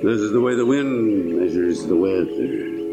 This is the way the wind measures the weather.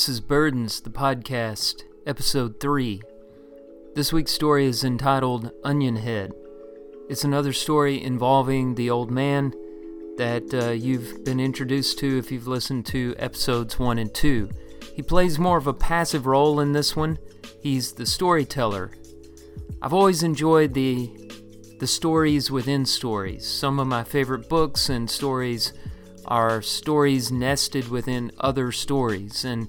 This is Burdens, the podcast, episode 3. This week's story is entitled Onion Head. It's another story involving the old man that uh, you've been introduced to if you've listened to episodes 1 and 2. He plays more of a passive role in this one. He's the storyteller. I've always enjoyed the the stories within stories. Some of my favorite books and stories are stories nested within other stories and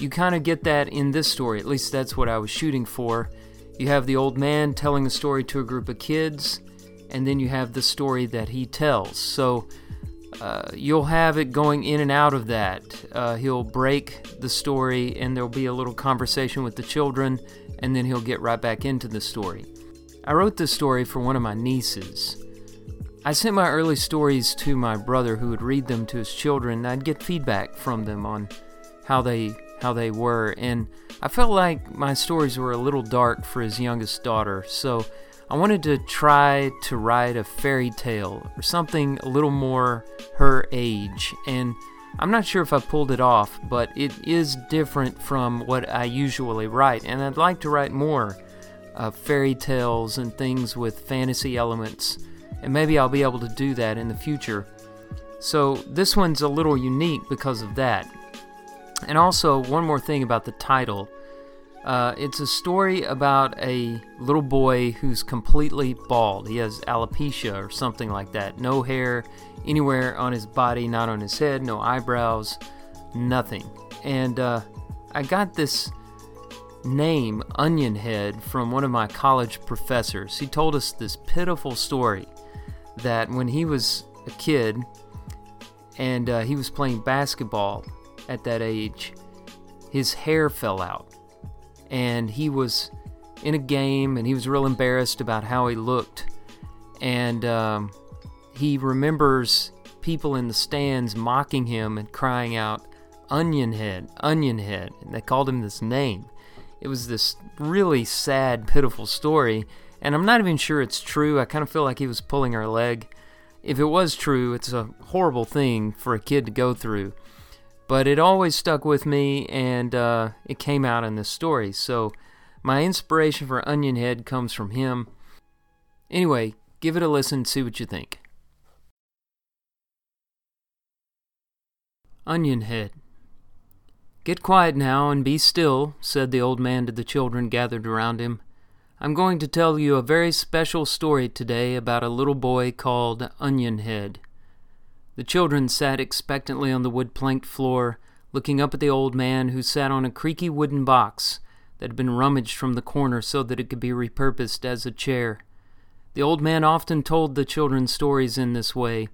you kind of get that in this story. At least that's what I was shooting for. You have the old man telling a story to a group of kids, and then you have the story that he tells. So uh, you'll have it going in and out of that. Uh, he'll break the story, and there'll be a little conversation with the children, and then he'll get right back into the story. I wrote this story for one of my nieces. I sent my early stories to my brother who would read them to his children, and I'd get feedback from them on how they how they were, and I felt like my stories were a little dark for his youngest daughter, so I wanted to try to write a fairy tale or something a little more her age, and I'm not sure if I pulled it off, but it is different from what I usually write, and I'd like to write more uh, fairy tales and things with fantasy elements, and maybe I'll be able to do that in the future. So this one's a little unique because of that. And also, one more thing about the title. Uh, it's a story about a little boy who's completely bald. He has alopecia or something like that. No hair anywhere on his body, not on his head, no eyebrows, nothing. And uh, I got this name, Onion Head, from one of my college professors. He told us this pitiful story that when he was a kid and uh, he was playing basketball at that age, his hair fell out. And he was in a game and he was real embarrassed about how he looked. And um, he remembers people in the stands mocking him and crying out, Onion Head, Onion Head. And they called him this name. It was this really sad, pitiful story. And I'm not even sure it's true. I kind of feel like he was pulling our leg. If it was true, it's a horrible thing for a kid to go through but it always stuck with me and uh, it came out in this story. So my inspiration for Onion Head comes from him. Anyway, give it a listen, see what you think. Onion Head. Get quiet now and be still, said the old man to the children gathered around him. I'm going to tell you a very special story today about a little boy called Onion Head. The children sat expectantly on the wood planked floor, looking up at the old man who sat on a creaky wooden box that had been rummaged from the corner so that it could be repurposed as a chair. The old man often told the children stories in this way.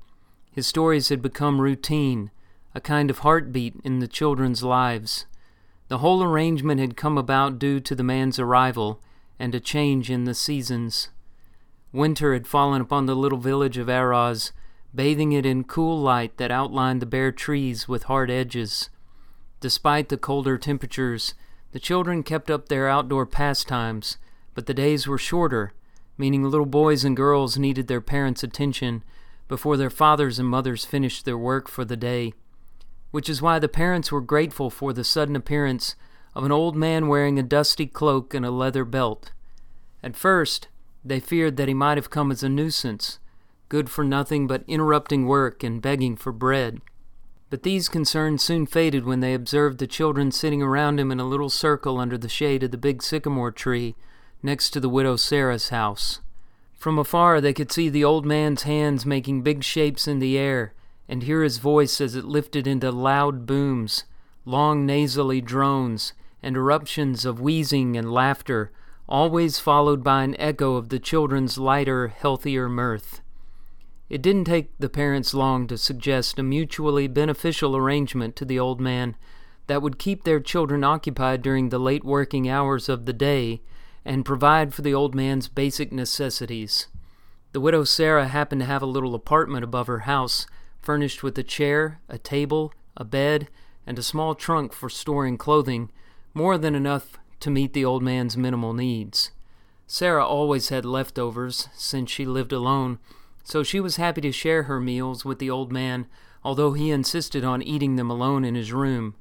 His stories had become routine, a kind of heartbeat in the children's lives. The whole arrangement had come about due to the man's arrival and a change in the seasons. Winter had fallen upon the little village of Araz, bathing it in cool light that outlined the bare trees with hard edges. Despite the colder temperatures, the children kept up their outdoor pastimes, but the days were shorter, meaning little boys and girls needed their parents' attention before their fathers and mothers finished their work for the day. Which is why the parents were grateful for the sudden appearance of an old man wearing a dusty cloak and a leather belt. At first, they feared that he might have come as a nuisance, good for nothing but interrupting work and begging for bread. But these concerns soon faded when they observed the children sitting around him in a little circle under the shade of the big sycamore tree next to the widow Sarah's house. From afar, they could see the old man's hands making big shapes in the air and hear his voice as it lifted into loud booms, long nasally drones, and eruptions of wheezing and laughter, always followed by an echo of the children's lighter, healthier mirth. It didn't take the parents long to suggest a mutually beneficial arrangement to the old man that would keep their children occupied during the late working hours of the day and provide for the old man's basic necessities. The widow Sarah happened to have a little apartment above her house, furnished with a chair, a table, a bed, and a small trunk for storing clothing, more than enough to meet the old man's minimal needs. Sarah always had leftovers, since she lived alone, so she was happy to share her meals with the old man, although he insisted on eating them alone in his room.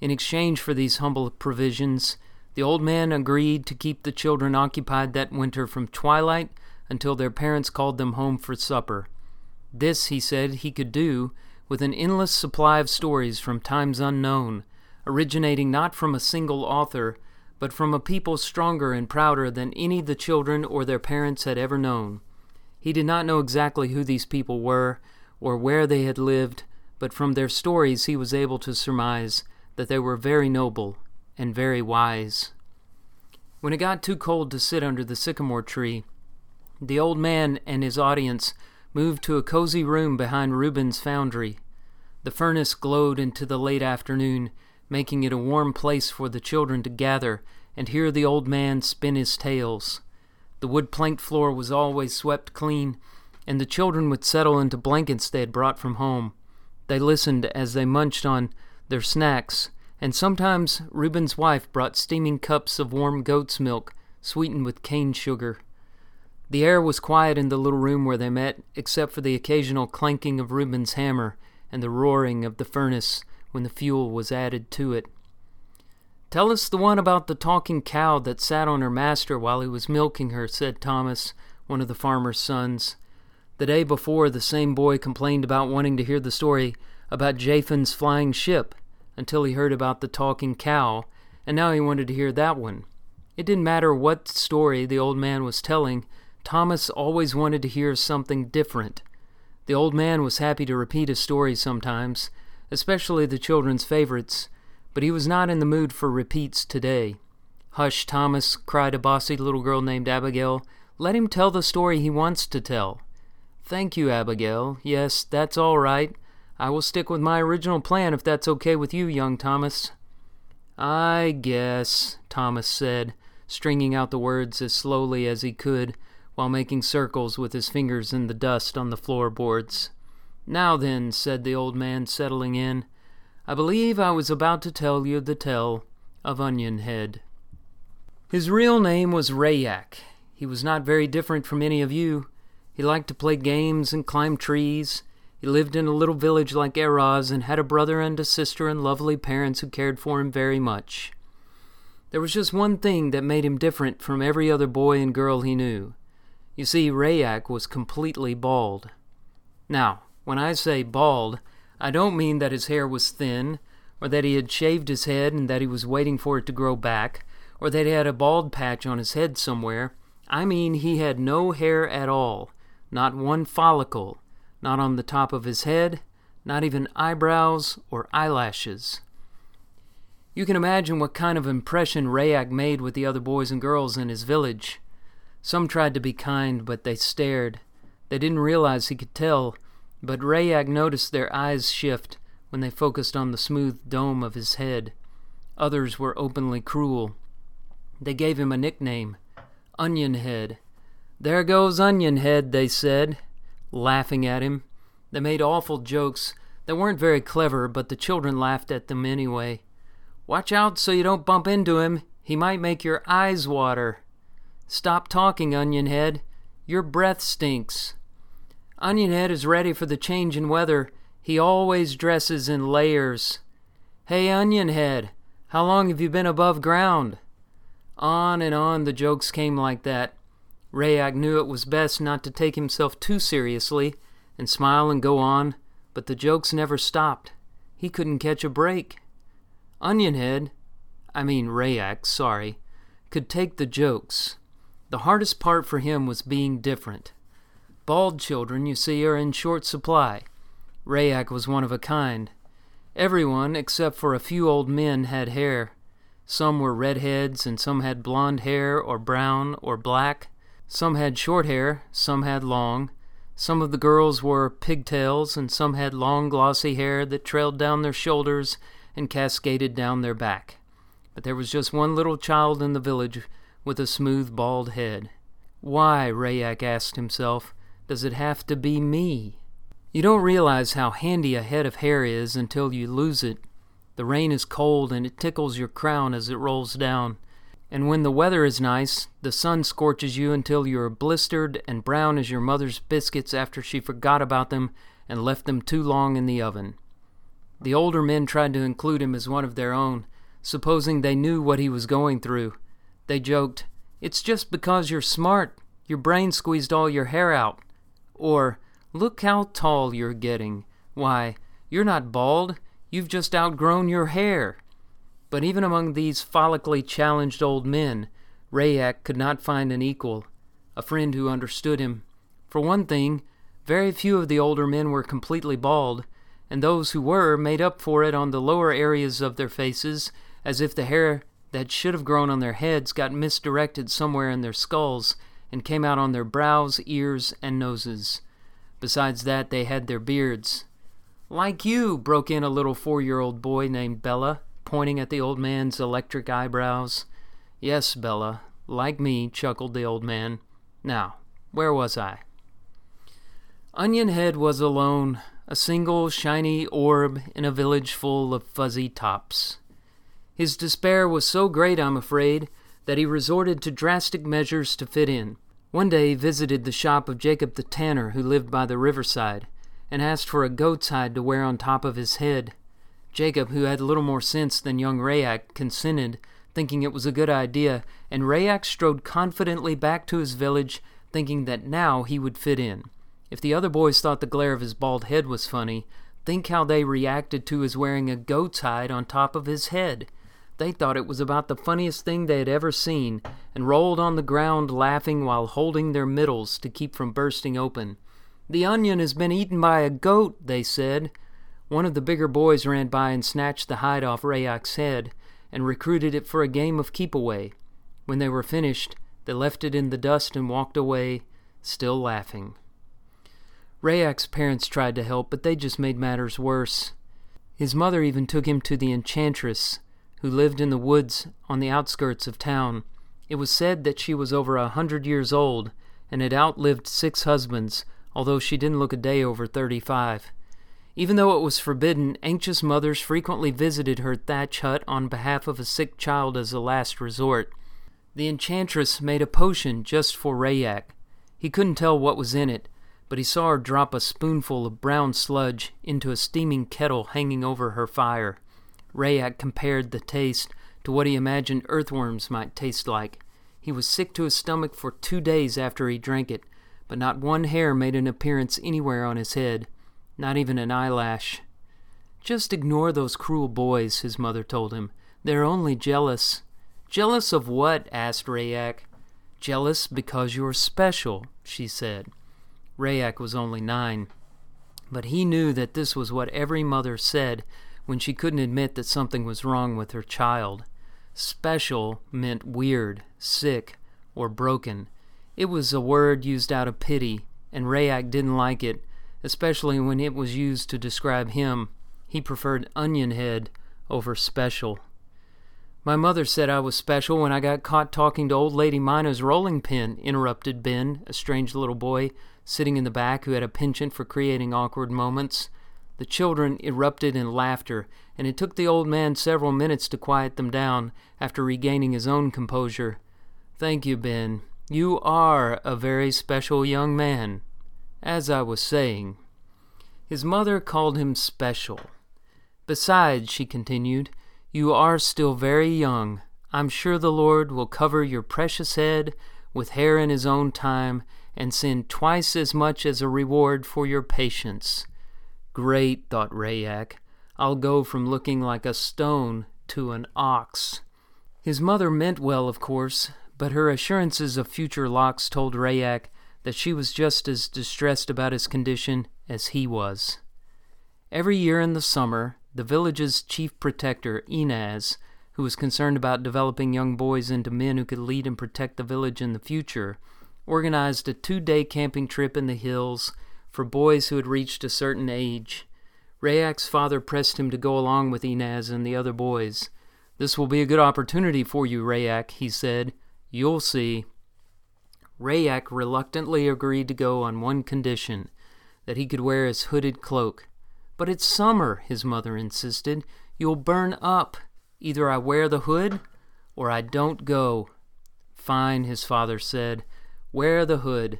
In exchange for these humble provisions, the old man agreed to keep the children occupied that winter from twilight until their parents called them home for supper. This, he said, he could do with an endless supply of stories from times unknown, originating not from a single author, but from a people stronger and prouder than any the children or their parents had ever known. He did not know exactly who these people were or where they had lived, but from their stories he was able to surmise that they were very noble and very wise. When it got too cold to sit under the sycamore tree, the old man and his audience moved to a cozy room behind Reuben's foundry. The furnace glowed into the late afternoon, making it a warm place for the children to gather and hear the old man spin his tales. The wood planked floor was always swept clean, and the children would settle into blankets they had brought from home. They listened as they munched on their snacks, and sometimes Reuben's wife brought steaming cups of warm goat's milk sweetened with cane sugar. The air was quiet in the little room where they met, except for the occasional clanking of Reuben's hammer and the roaring of the furnace when the fuel was added to it. Tell us the one about the talking cow that sat on her master while he was milking her, said Thomas, one of the farmer's sons. The day before, the same boy complained about wanting to hear the story about Japhen's flying ship until he heard about the talking cow, and now he wanted to hear that one. It didn't matter what story the old man was telling, Thomas always wanted to hear something different. The old man was happy to repeat a story sometimes, especially the children's favorites, but he was not in the mood for repeats today. Hush, Thomas, cried a bossy little girl named Abigail. Let him tell the story he wants to tell. Thank you, Abigail. Yes, that's all right. I will stick with my original plan if that's okay with you, young Thomas. I guess, Thomas said, stringing out the words as slowly as he could while making circles with his fingers in the dust on the floorboards. Now then, said the old man, settling in, I believe I was about to tell you the tale of Onion Head. His real name was Rayak. He was not very different from any of you. He liked to play games and climb trees. He lived in a little village like Eraz and had a brother and a sister and lovely parents who cared for him very much. There was just one thing that made him different from every other boy and girl he knew. You see, Rayak was completely bald. Now, when I say bald, I don't mean that his hair was thin, or that he had shaved his head and that he was waiting for it to grow back, or that he had a bald patch on his head somewhere. I mean he had no hair at all, not one follicle, not on the top of his head, not even eyebrows or eyelashes. You can imagine what kind of impression Rayak made with the other boys and girls in his village. Some tried to be kind, but they stared. They didn't realize he could tell, but Rayak noticed their eyes shift when they focused on the smooth dome of his head. Others were openly cruel. They gave him a nickname, Onion Head. There goes Onion Head, they said, laughing at him. They made awful jokes that weren't very clever, but the children laughed at them anyway. Watch out so you don't bump into him. He might make your eyes water. Stop talking, Onion Head. Your breath stinks. Onionhead is ready for the change in weather. He always dresses in layers. Hey, Onionhead, how long have you been above ground? On and on the jokes came like that. Rayak knew it was best not to take himself too seriously and smile and go on, but the jokes never stopped. He couldn't catch a break. Onionhead, I mean Rayak, sorry, could take the jokes. The hardest part for him was being different. Bald children, you see, are in short supply. Rayak was one of a kind. Everyone, except for a few old men, had hair. Some were redheads, and some had blond hair, or brown, or black. Some had short hair, some had long. Some of the girls wore pigtails, and some had long, glossy hair that trailed down their shoulders and cascaded down their back. But there was just one little child in the village with a smooth, bald head. Why, Rayak asked himself, does it have to be me? You don't realize how handy a head of hair is until you lose it. The rain is cold and it tickles your crown as it rolls down. And when the weather is nice, the sun scorches you until you are blistered and brown as your mother's biscuits after she forgot about them and left them too long in the oven. The older men tried to include him as one of their own, supposing they knew what he was going through. They joked, It's just because you're smart. Your brain squeezed all your hair out. Or, Look how tall you're getting. Why, you're not bald. You've just outgrown your hair. But even among these follically challenged old men, Rayak could not find an equal, a friend who understood him. For one thing, very few of the older men were completely bald, and those who were made up for it on the lower areas of their faces, as if the hair that should have grown on their heads got misdirected somewhere in their skulls and came out on their brows, ears, and noses. Besides that, they had their beards. Like you, broke in a little four year old boy named Bella, pointing at the old man's electric eyebrows. Yes, Bella, like me, chuckled the old man. Now, where was I? Onion Head was alone, a single shiny orb in a village full of fuzzy tops. His despair was so great, I'm afraid, that he resorted to drastic measures to fit in. One day he visited the shop of Jacob the tanner, who lived by the riverside, and asked for a goat's hide to wear on top of his head. Jacob, who had little more sense than young Rayak, consented, thinking it was a good idea, and Rayak strode confidently back to his village, thinking that now he would fit in. If the other boys thought the glare of his bald head was funny, think how they reacted to his wearing a goat's hide on top of his head. They thought it was about the funniest thing they had ever seen, and rolled on the ground laughing while holding their middles to keep from bursting open. The onion has been eaten by a goat, they said. One of the bigger boys ran by and snatched the hide off Rayak's head, and recruited it for a game of keep away. When they were finished, they left it in the dust and walked away, still laughing. Rayak's parents tried to help, but they just made matters worse. His mother even took him to the enchantress, who lived in the woods on the outskirts of town. It was said that she was over a hundred years old and had outlived six husbands, although she didn't look a day over thirty five. Even though it was forbidden, anxious mothers frequently visited her thatch hut on behalf of a sick child as a last resort. The enchantress made a potion just for Rayak. He couldn't tell what was in it, but he saw her drop a spoonful of brown sludge into a steaming kettle hanging over her fire. Rayak compared the taste to what he imagined earthworms might taste like. He was sick to his stomach for two days after he drank it, but not one hair made an appearance anywhere on his head, not even an eyelash. Just ignore those cruel boys, his mother told him. They're only jealous. Jealous of what? asked Rayak. Jealous because you're special, she said. Rayak was only nine, but he knew that this was what every mother said when she couldn't admit that something was wrong with her child. Special meant weird, sick, or broken. It was a word used out of pity, and Rayak didn't like it, especially when it was used to describe him. He preferred onion head over special. My mother said I was special when I got caught talking to old lady Mina's rolling pin, interrupted Ben, a strange little boy sitting in the back who had a penchant for creating awkward moments. The children erupted in laughter, and it took the old man several minutes to quiet them down after regaining his own composure. Thank you, Ben. You are a very special young man. As I was saying, his mother called him special. Besides, she continued, you are still very young. I'm sure the Lord will cover your precious head with hair in his own time and send twice as much as a reward for your patience. Great, thought Rayak. I'll go from looking like a stone to an ox. His mother meant well, of course, but her assurances of future locks told Rayak that she was just as distressed about his condition as he was. Every year in the summer, the village's chief protector, Inez, who was concerned about developing young boys into men who could lead and protect the village in the future, organized a two day camping trip in the hills for boys who had reached a certain age. Rayak's father pressed him to go along with Inez and the other boys. This will be a good opportunity for you, Rayak, he said. You'll see. Rayak reluctantly agreed to go on one condition that he could wear his hooded cloak. But it's summer, his mother insisted. You'll burn up. Either I wear the hood or I don't go. Fine, his father said. Wear the hood.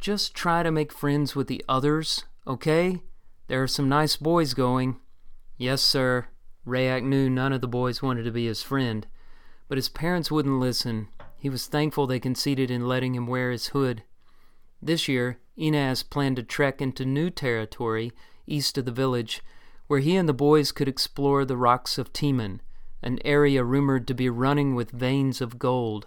Just try to make friends with the others, okay? There are some nice boys going. Yes, sir. Rayak knew none of the boys wanted to be his friend, but his parents wouldn't listen. He was thankful they conceded in letting him wear his hood. This year, Inez planned to trek into new territory east of the village, where he and the boys could explore the rocks of Timan, an area rumored to be running with veins of gold.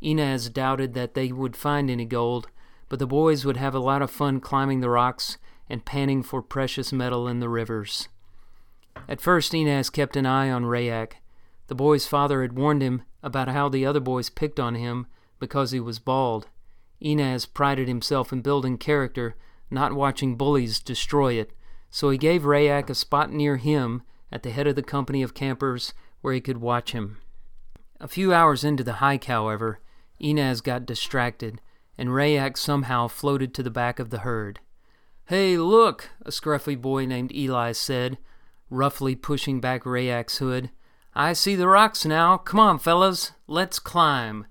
Inez doubted that they would find any gold, but the boys would have a lot of fun climbing the rocks and panning for precious metal in the rivers. At first, Inez kept an eye on Rayak. The boy's father had warned him about how the other boys picked on him because he was bald. Inez prided himself in building character, not watching bullies destroy it, so he gave Rayak a spot near him at the head of the company of campers where he could watch him. A few hours into the hike, however, Inez got distracted, and Rayak somehow floated to the back of the herd. Hey, look, a scruffy boy named Eli said, roughly pushing back Rayak's hood. I see the rocks now. Come on, fellas, let's climb.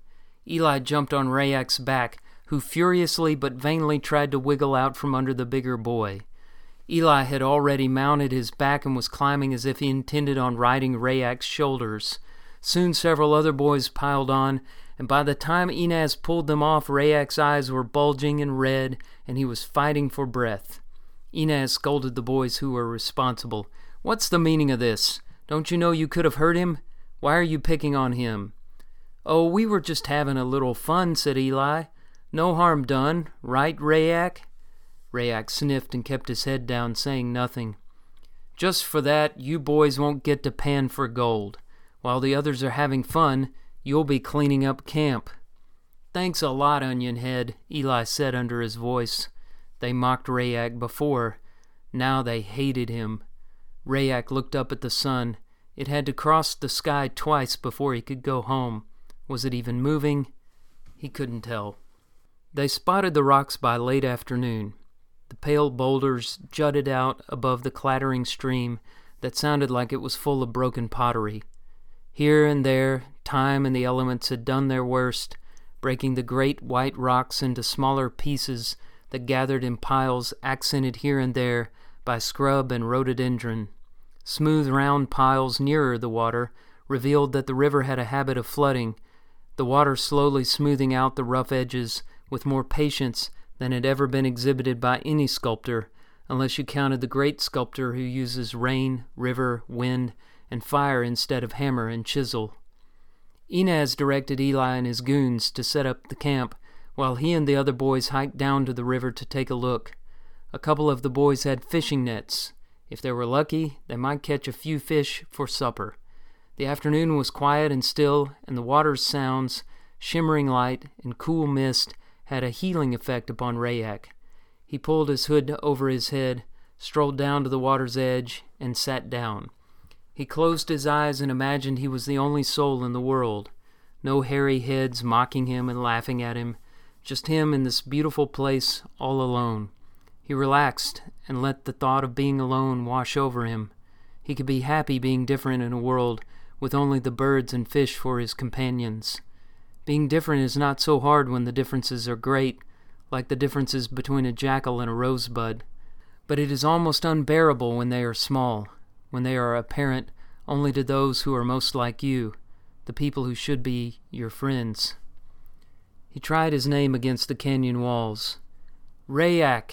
Eli jumped on Rayak's back, who furiously but vainly tried to wiggle out from under the bigger boy. Eli had already mounted his back and was climbing as if he intended on riding Rayak's shoulders. Soon several other boys piled on, and by the time Inez pulled them off, Rayak's eyes were bulging and red, and he was fighting for breath. Inez scolded the boys who were responsible. What's the meaning of this? Don't you know you could have hurt him? Why are you picking on him? Oh, we were just having a little fun, said Eli. No harm done, right, Rayak? Rayak sniffed and kept his head down, saying nothing. Just for that, you boys won't get to pan for gold. While the others are having fun, you'll be cleaning up camp. Thanks a lot, Onion Head, Eli said under his voice. They mocked Rayak before. Now they hated him. Rayak looked up at the sun. It had to cross the sky twice before he could go home. Was it even moving? He couldn't tell. They spotted the rocks by late afternoon. The pale boulders jutted out above the clattering stream that sounded like it was full of broken pottery. Here and there, time and the elements had done their worst, breaking the great white rocks into smaller pieces that gathered in piles accented here and there by scrub and rhododendron. Smooth round piles nearer the water revealed that the river had a habit of flooding, the water slowly smoothing out the rough edges with more patience than had ever been exhibited by any sculptor, unless you counted the great sculptor who uses rain, river, wind, and fire instead of hammer and chisel. Inez directed Eli and his goons to set up the camp while he and the other boys hiked down to the river to take a look. A couple of the boys had fishing nets. If they were lucky, they might catch a few fish for supper. The afternoon was quiet and still, and the water's sounds, shimmering light, and cool mist had a healing effect upon Rayak. He pulled his hood over his head, strolled down to the water's edge, and sat down. He closed his eyes and imagined he was the only soul in the world. No hairy heads mocking him and laughing at him, just him in this beautiful place all alone. He relaxed and let the thought of being alone wash over him. He could be happy being different in a world with only the birds and fish for his companions. Being different is not so hard when the differences are great, like the differences between a jackal and a rosebud, but it is almost unbearable when they are small, when they are apparent only to those who are most like you, the people who should be your friends. He tried his name against the canyon walls. Rayak!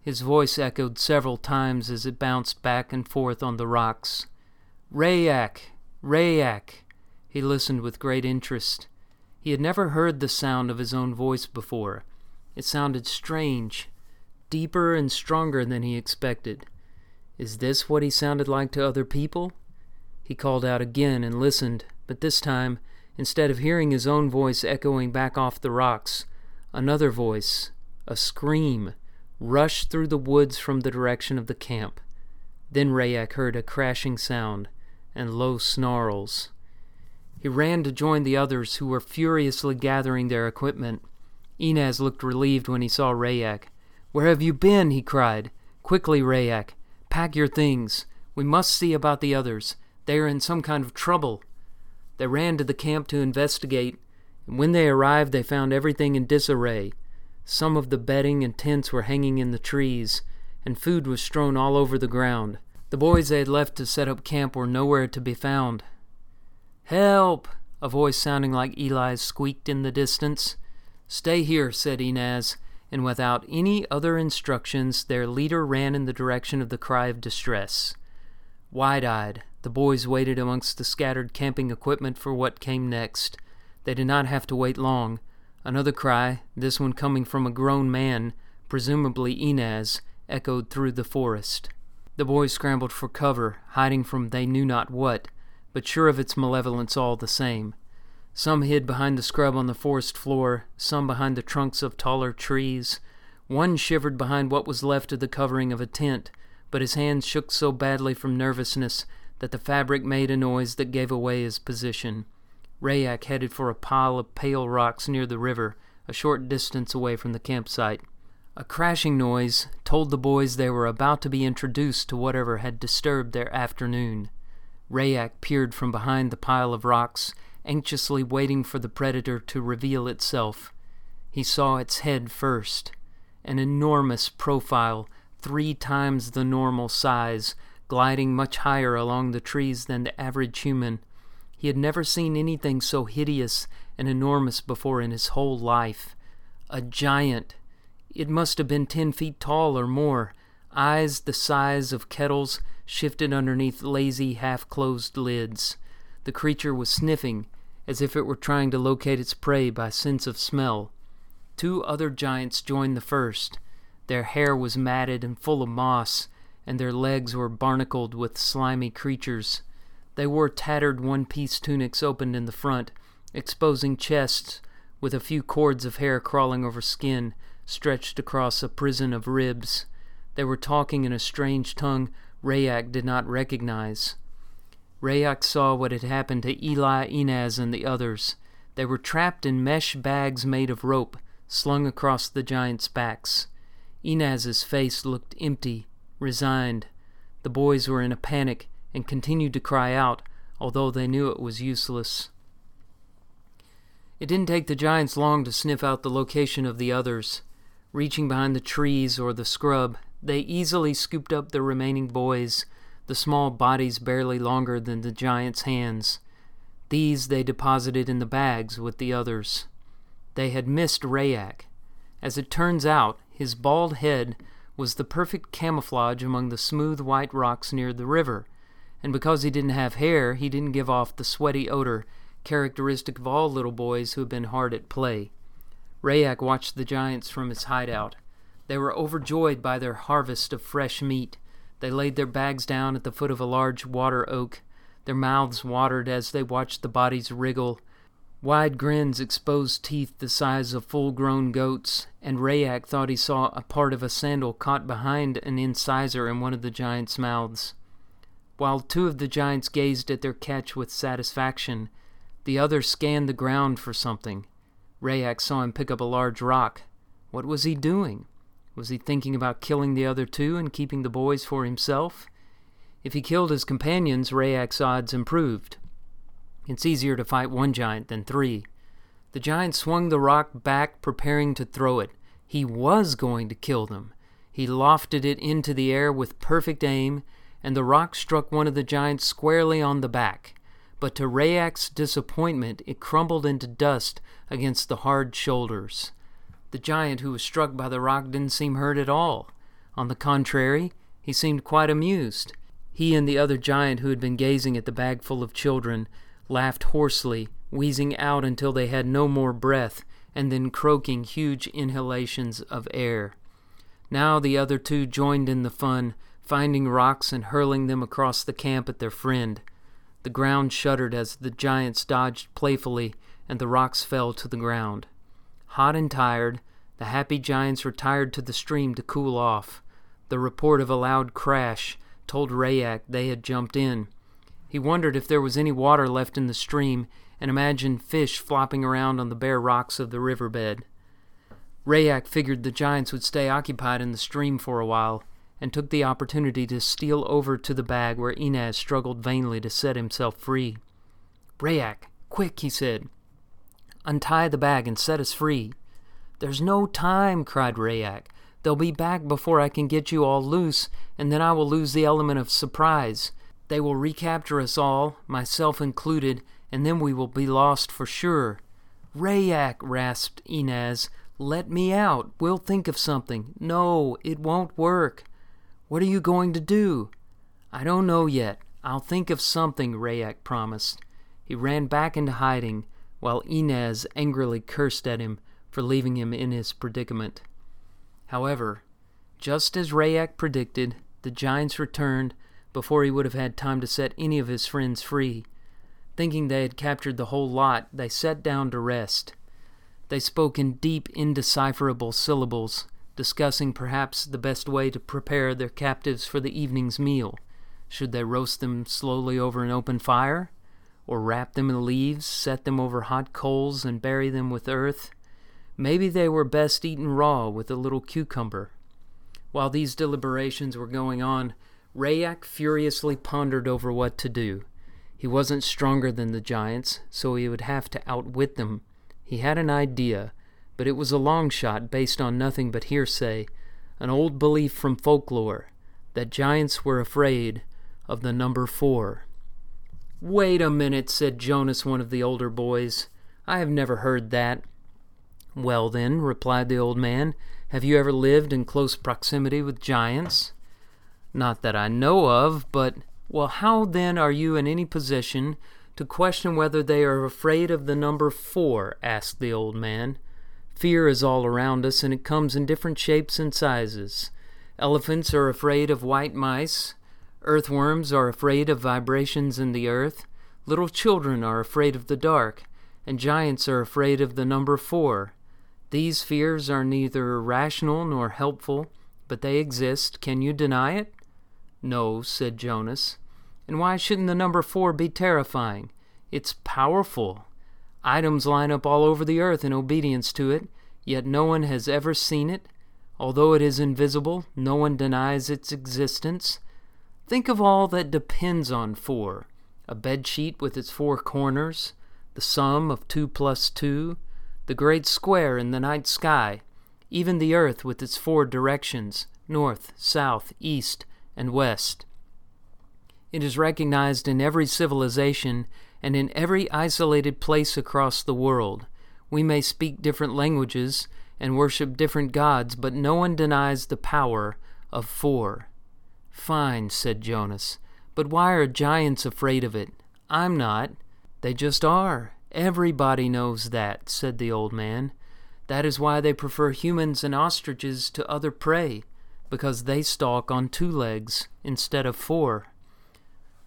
His voice echoed several times as it bounced back and forth on the rocks. Rayak! Rayak! He listened with great interest. He had never heard the sound of his own voice before. It sounded strange, deeper and stronger than he expected. Is this what he sounded like to other people? He called out again and listened, but this time, instead of hearing his own voice echoing back off the rocks, another voice, a scream, rushed through the woods from the direction of the camp. Then Rayak heard a crashing sound and low snarls. He ran to join the others who were furiously gathering their equipment. Inez looked relieved when he saw Rayak. Where have you been? he cried. Quickly, Rayak. Pack your things. We must see about the others. They are in some kind of trouble. They ran to the camp to investigate, and when they arrived, they found everything in disarray. Some of the bedding and tents were hanging in the trees, and food was strewn all over the ground. The boys they had left to set up camp were nowhere to be found. Help! A voice sounding like Eli's squeaked in the distance. Stay here, said Inez, and without any other instructions, their leader ran in the direction of the cry of distress. Wide eyed, the boys waited amongst the scattered camping equipment for what came next. They did not have to wait long. Another cry, this one coming from a grown man, presumably Inez, echoed through the forest. The boys scrambled for cover, hiding from they knew not what, but sure of its malevolence all the same. Some hid behind the scrub on the forest floor, some behind the trunks of taller trees. One shivered behind what was left of the covering of a tent, but his hands shook so badly from nervousness that the fabric made a noise that gave away his position. Rayak headed for a pile of pale rocks near the river, a short distance away from the campsite. A crashing noise told the boys they were about to be introduced to whatever had disturbed their afternoon. Rayak peered from behind the pile of rocks anxiously waiting for the predator to reveal itself. He saw its head first, an enormous profile, three times the normal size, gliding much higher along the trees than the average human. He had never seen anything so hideous and enormous before in his whole life. A giant. It must have been ten feet tall or more, eyes the size of kettles shifted underneath lazy, half closed lids. The creature was sniffing, as if it were trying to locate its prey by sense of smell. Two other giants joined the first. Their hair was matted and full of moss, and their legs were barnacled with slimy creatures. They wore tattered one piece tunics opened in the front, exposing chests with a few cords of hair crawling over skin stretched across a prison of ribs. They were talking in a strange tongue Rayak did not recognize. Rayak saw what had happened to Eli, Inez, and the others. They were trapped in mesh bags made of rope, slung across the giants' backs. Inez's face looked empty, resigned. The boys were in a panic and continued to cry out, although they knew it was useless. It didn't take the giants long to sniff out the location of the others. Reaching behind the trees or the scrub, they easily scooped up the remaining boys the small bodies barely longer than the giant's hands. These they deposited in the bags with the others. They had missed Rayak. As it turns out, his bald head was the perfect camouflage among the smooth white rocks near the river, and because he didn't have hair, he didn't give off the sweaty odor characteristic of all little boys who have been hard at play. Rayak watched the giants from his hideout. They were overjoyed by their harvest of fresh meat. They laid their bags down at the foot of a large water oak. Their mouths watered as they watched the bodies wriggle. Wide grins exposed teeth the size of full grown goats, and Rayak thought he saw a part of a sandal caught behind an incisor in one of the giant's mouths. While two of the giants gazed at their catch with satisfaction, the other scanned the ground for something. Rayak saw him pick up a large rock. What was he doing? Was he thinking about killing the other two and keeping the boys for himself? If he killed his companions, Rayak's odds improved. It's easier to fight one giant than three. The giant swung the rock back, preparing to throw it. He was going to kill them. He lofted it into the air with perfect aim, and the rock struck one of the giants squarely on the back. But to Rayak's disappointment, it crumbled into dust against the hard shoulders. The giant who was struck by the rock didn't seem hurt at all. On the contrary, he seemed quite amused. He and the other giant who had been gazing at the bag full of children laughed hoarsely, wheezing out until they had no more breath, and then croaking huge inhalations of air. Now the other two joined in the fun, finding rocks and hurling them across the camp at their friend. The ground shuddered as the giants dodged playfully and the rocks fell to the ground. Hot and tired, the happy giants retired to the stream to cool off. The report of a loud crash told Rayak they had jumped in. He wondered if there was any water left in the stream and imagined fish flopping around on the bare rocks of the riverbed. Rayak figured the giants would stay occupied in the stream for a while and took the opportunity to steal over to the bag where Inez struggled vainly to set himself free. Rayak, quick, he said. Untie the bag and set us free. There's no time, cried Rayak. They'll be back before I can get you all loose, and then I will lose the element of surprise. They will recapture us all, myself included, and then we will be lost for sure. Rayak, rasped Inez, let me out. We'll think of something. No, it won't work. What are you going to do? I don't know yet. I'll think of something, Rayak promised. He ran back into hiding, while Inez angrily cursed at him for leaving him in his predicament. However, just as Rayak predicted, the giants returned before he would have had time to set any of his friends free. Thinking they had captured the whole lot, they sat down to rest. They spoke in deep, indecipherable syllables, discussing perhaps the best way to prepare their captives for the evening's meal. Should they roast them slowly over an open fire? Or wrap them in leaves, set them over hot coals, and bury them with earth? Maybe they were best eaten raw with a little cucumber. While these deliberations were going on, Rayak furiously pondered over what to do. He wasn't stronger than the giants, so he would have to outwit them. He had an idea, but it was a long shot based on nothing but hearsay, an old belief from folklore that giants were afraid of the number four. Wait a minute, said Jonas, one of the older boys. I have never heard that. Well, then, replied the old man, have you ever lived in close proximity with giants? Not that I know of, but, well, how then are you in any position to question whether they are afraid of the number four? asked the old man. Fear is all around us, and it comes in different shapes and sizes. Elephants are afraid of white mice. Earthworms are afraid of vibrations in the earth. Little children are afraid of the dark, and giants are afraid of the number four. These fears are neither rational nor helpful, but they exist. Can you deny it? No, said Jonas. And why shouldn't the number four be terrifying? It's powerful. Items line up all over the earth in obedience to it, yet no one has ever seen it. Although it is invisible, no one denies its existence. Think of all that depends on four a bed sheet with its four corners, the sum of two plus two, the great square in the night sky, even the earth with its four directions north, south, east, and west. It is recognized in every civilization and in every isolated place across the world. We may speak different languages and worship different gods, but no one denies the power of four. Fine, said Jonas, but why are giants afraid of it? I'm not. They just are, Everybody knows that, said the old man. That is why they prefer humans and ostriches to other prey, because they stalk on two legs instead of four.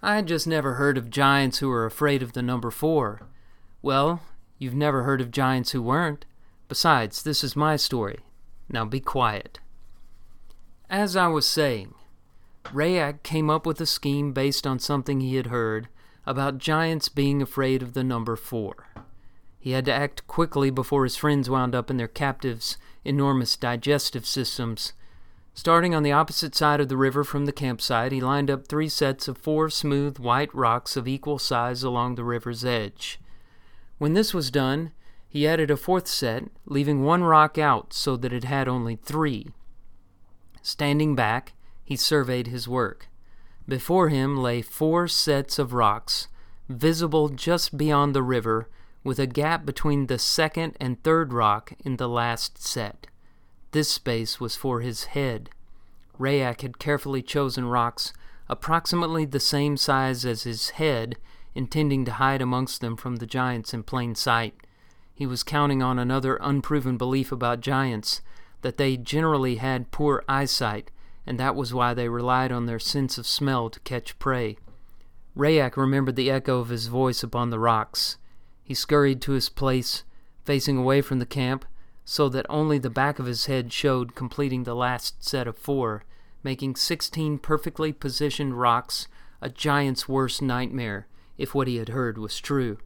I just never heard of giants who were afraid of the number four. Well, you've never heard of giants who weren't. Besides, this is my story. Now be quiet. As I was saying, Rayak came up with a scheme based on something he had heard about giants being afraid of the number four. He had to act quickly before his friends wound up in their captives' enormous digestive systems. Starting on the opposite side of the river from the campsite, he lined up three sets of four smooth white rocks of equal size along the river's edge. When this was done, he added a fourth set, leaving one rock out so that it had only three. Standing back, he surveyed his work. Before him lay four sets of rocks, visible just beyond the river, with a gap between the second and third rock in the last set. This space was for his head. Rayak had carefully chosen rocks approximately the same size as his head, intending to hide amongst them from the giants in plain sight. He was counting on another unproven belief about giants that they generally had poor eyesight and that was why they relied on their sense of smell to catch prey. Rayak remembered the echo of his voice upon the rocks. He scurried to his place, facing away from the camp, so that only the back of his head showed, completing the last set of four, making sixteen perfectly positioned rocks a giant's worst nightmare, if what he had heard was true.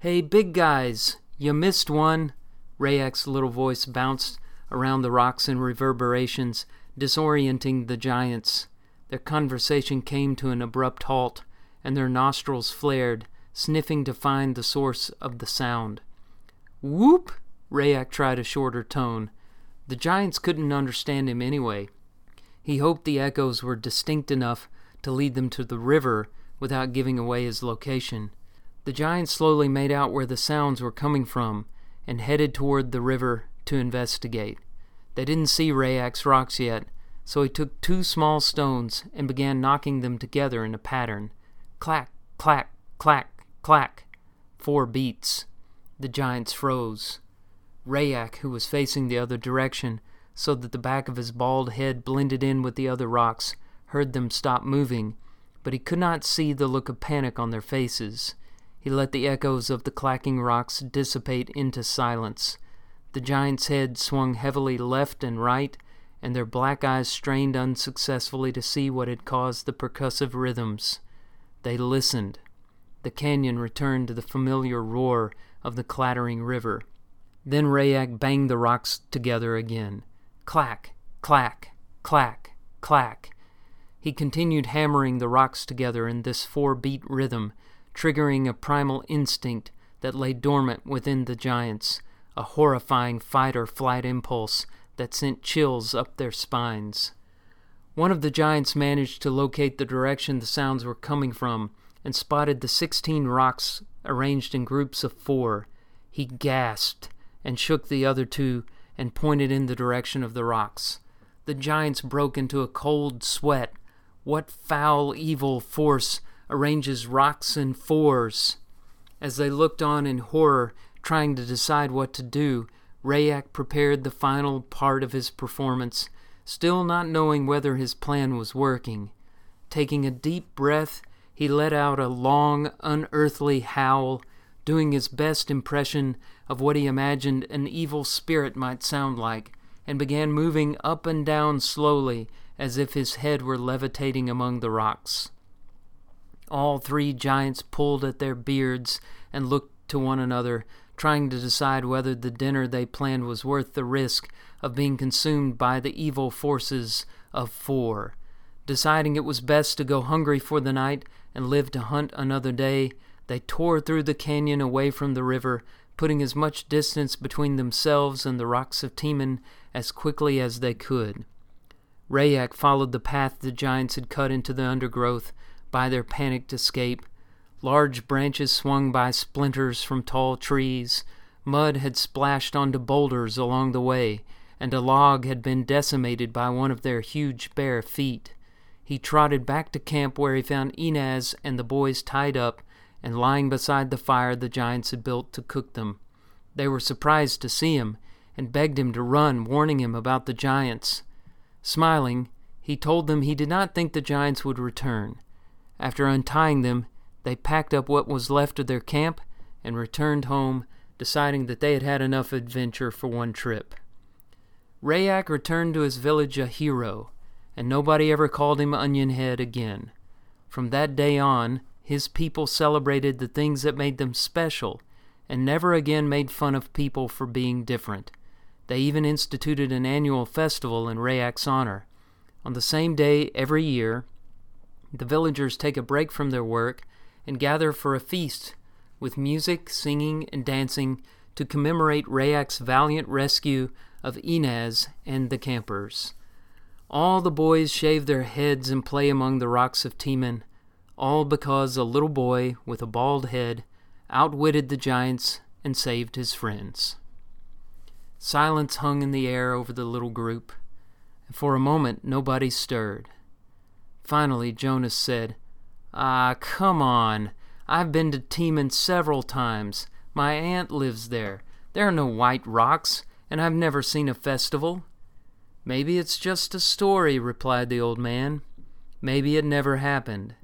Hey, big guys, you missed one. Rayak's little voice bounced around the rocks in reverberations, disorienting the giants. Their conversation came to an abrupt halt, and their nostrils flared, sniffing to find the source of the sound. Whoop! Rayak tried a shorter tone. The giants couldn't understand him anyway. He hoped the echoes were distinct enough to lead them to the river without giving away his location. The giants slowly made out where the sounds were coming from and headed toward the river to investigate. They didn't see Rayak's rocks yet, so he took two small stones and began knocking them together in a pattern. Clack, clack, clack, clack. Four beats. The giants froze. Rayak, who was facing the other direction, so that the back of his bald head blended in with the other rocks, heard them stop moving, but he could not see the look of panic on their faces. He let the echoes of the clacking rocks dissipate into silence. The giant's head swung heavily left and right, and their black eyes strained unsuccessfully to see what had caused the percussive rhythms. They listened. The canyon returned to the familiar roar of the clattering river. Then Rayak banged the rocks together again. Clack, clack, clack, clack. He continued hammering the rocks together in this four beat rhythm, triggering a primal instinct that lay dormant within the giants, a horrifying fight or flight impulse that sent chills up their spines. One of the giants managed to locate the direction the sounds were coming from and spotted the sixteen rocks arranged in groups of four. He gasped and shook the other two and pointed in the direction of the rocks. The giants broke into a cold sweat what foul, evil force arranges rocks in fours? As they looked on in horror, trying to decide what to do, Rayak prepared the final part of his performance, still not knowing whether his plan was working. Taking a deep breath, he let out a long, unearthly howl, doing his best impression of what he imagined an evil spirit might sound like, and began moving up and down slowly as if his head were levitating among the rocks. All three giants pulled at their beards and looked to one another, trying to decide whether the dinner they planned was worth the risk of being consumed by the evil forces of four. Deciding it was best to go hungry for the night and live to hunt another day, they tore through the canyon away from the river, putting as much distance between themselves and the rocks of Timan as quickly as they could. Rayak followed the path the giants had cut into the undergrowth by their panicked escape. Large branches swung by splinters from tall trees. Mud had splashed onto boulders along the way, and a log had been decimated by one of their huge bare feet. He trotted back to camp where he found Inez and the boys tied up and lying beside the fire the giants had built to cook them. They were surprised to see him and begged him to run, warning him about the giants. Smiling, he told them he did not think the giants would return. After untying them, they packed up what was left of their camp and returned home, deciding that they had had enough adventure for one trip. Rayak returned to his village a hero, and nobody ever called him Onion Head again. From that day on, his people celebrated the things that made them special and never again made fun of people for being different. They even instituted an annual festival in Rayak's honor. On the same day every year, the villagers take a break from their work and gather for a feast with music, singing, and dancing to commemorate Rayak's valiant rescue of Inez and the campers. All the boys shave their heads and play among the rocks of Timan, all because a little boy with a bald head outwitted the giants and saved his friends. Silence hung in the air over the little group, and for a moment nobody stirred. Finally, Jonas said, Ah, come on. I've been to Timan several times. My aunt lives there. There are no white rocks, and I've never seen a festival. Maybe it's just a story, replied the old man. Maybe it never happened.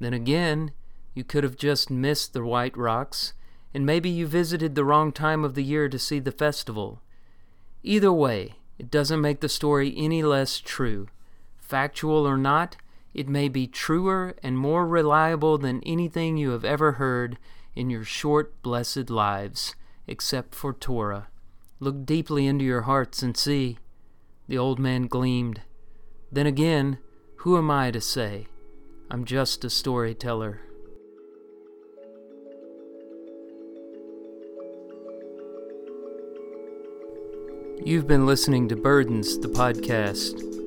Then again, you could have just missed the White Rocks, and maybe you visited the wrong time of the year to see the festival. Either way, it doesn't make the story any less true. Factual or not, it may be truer and more reliable than anything you have ever heard in your short, blessed lives, except for Torah. Look deeply into your hearts and see. The old man gleamed. Then again, who am I to say? I'm just a storyteller. You've been listening to Burdens, the podcast.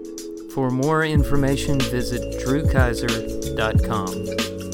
For more information, visit drewkaiser.com.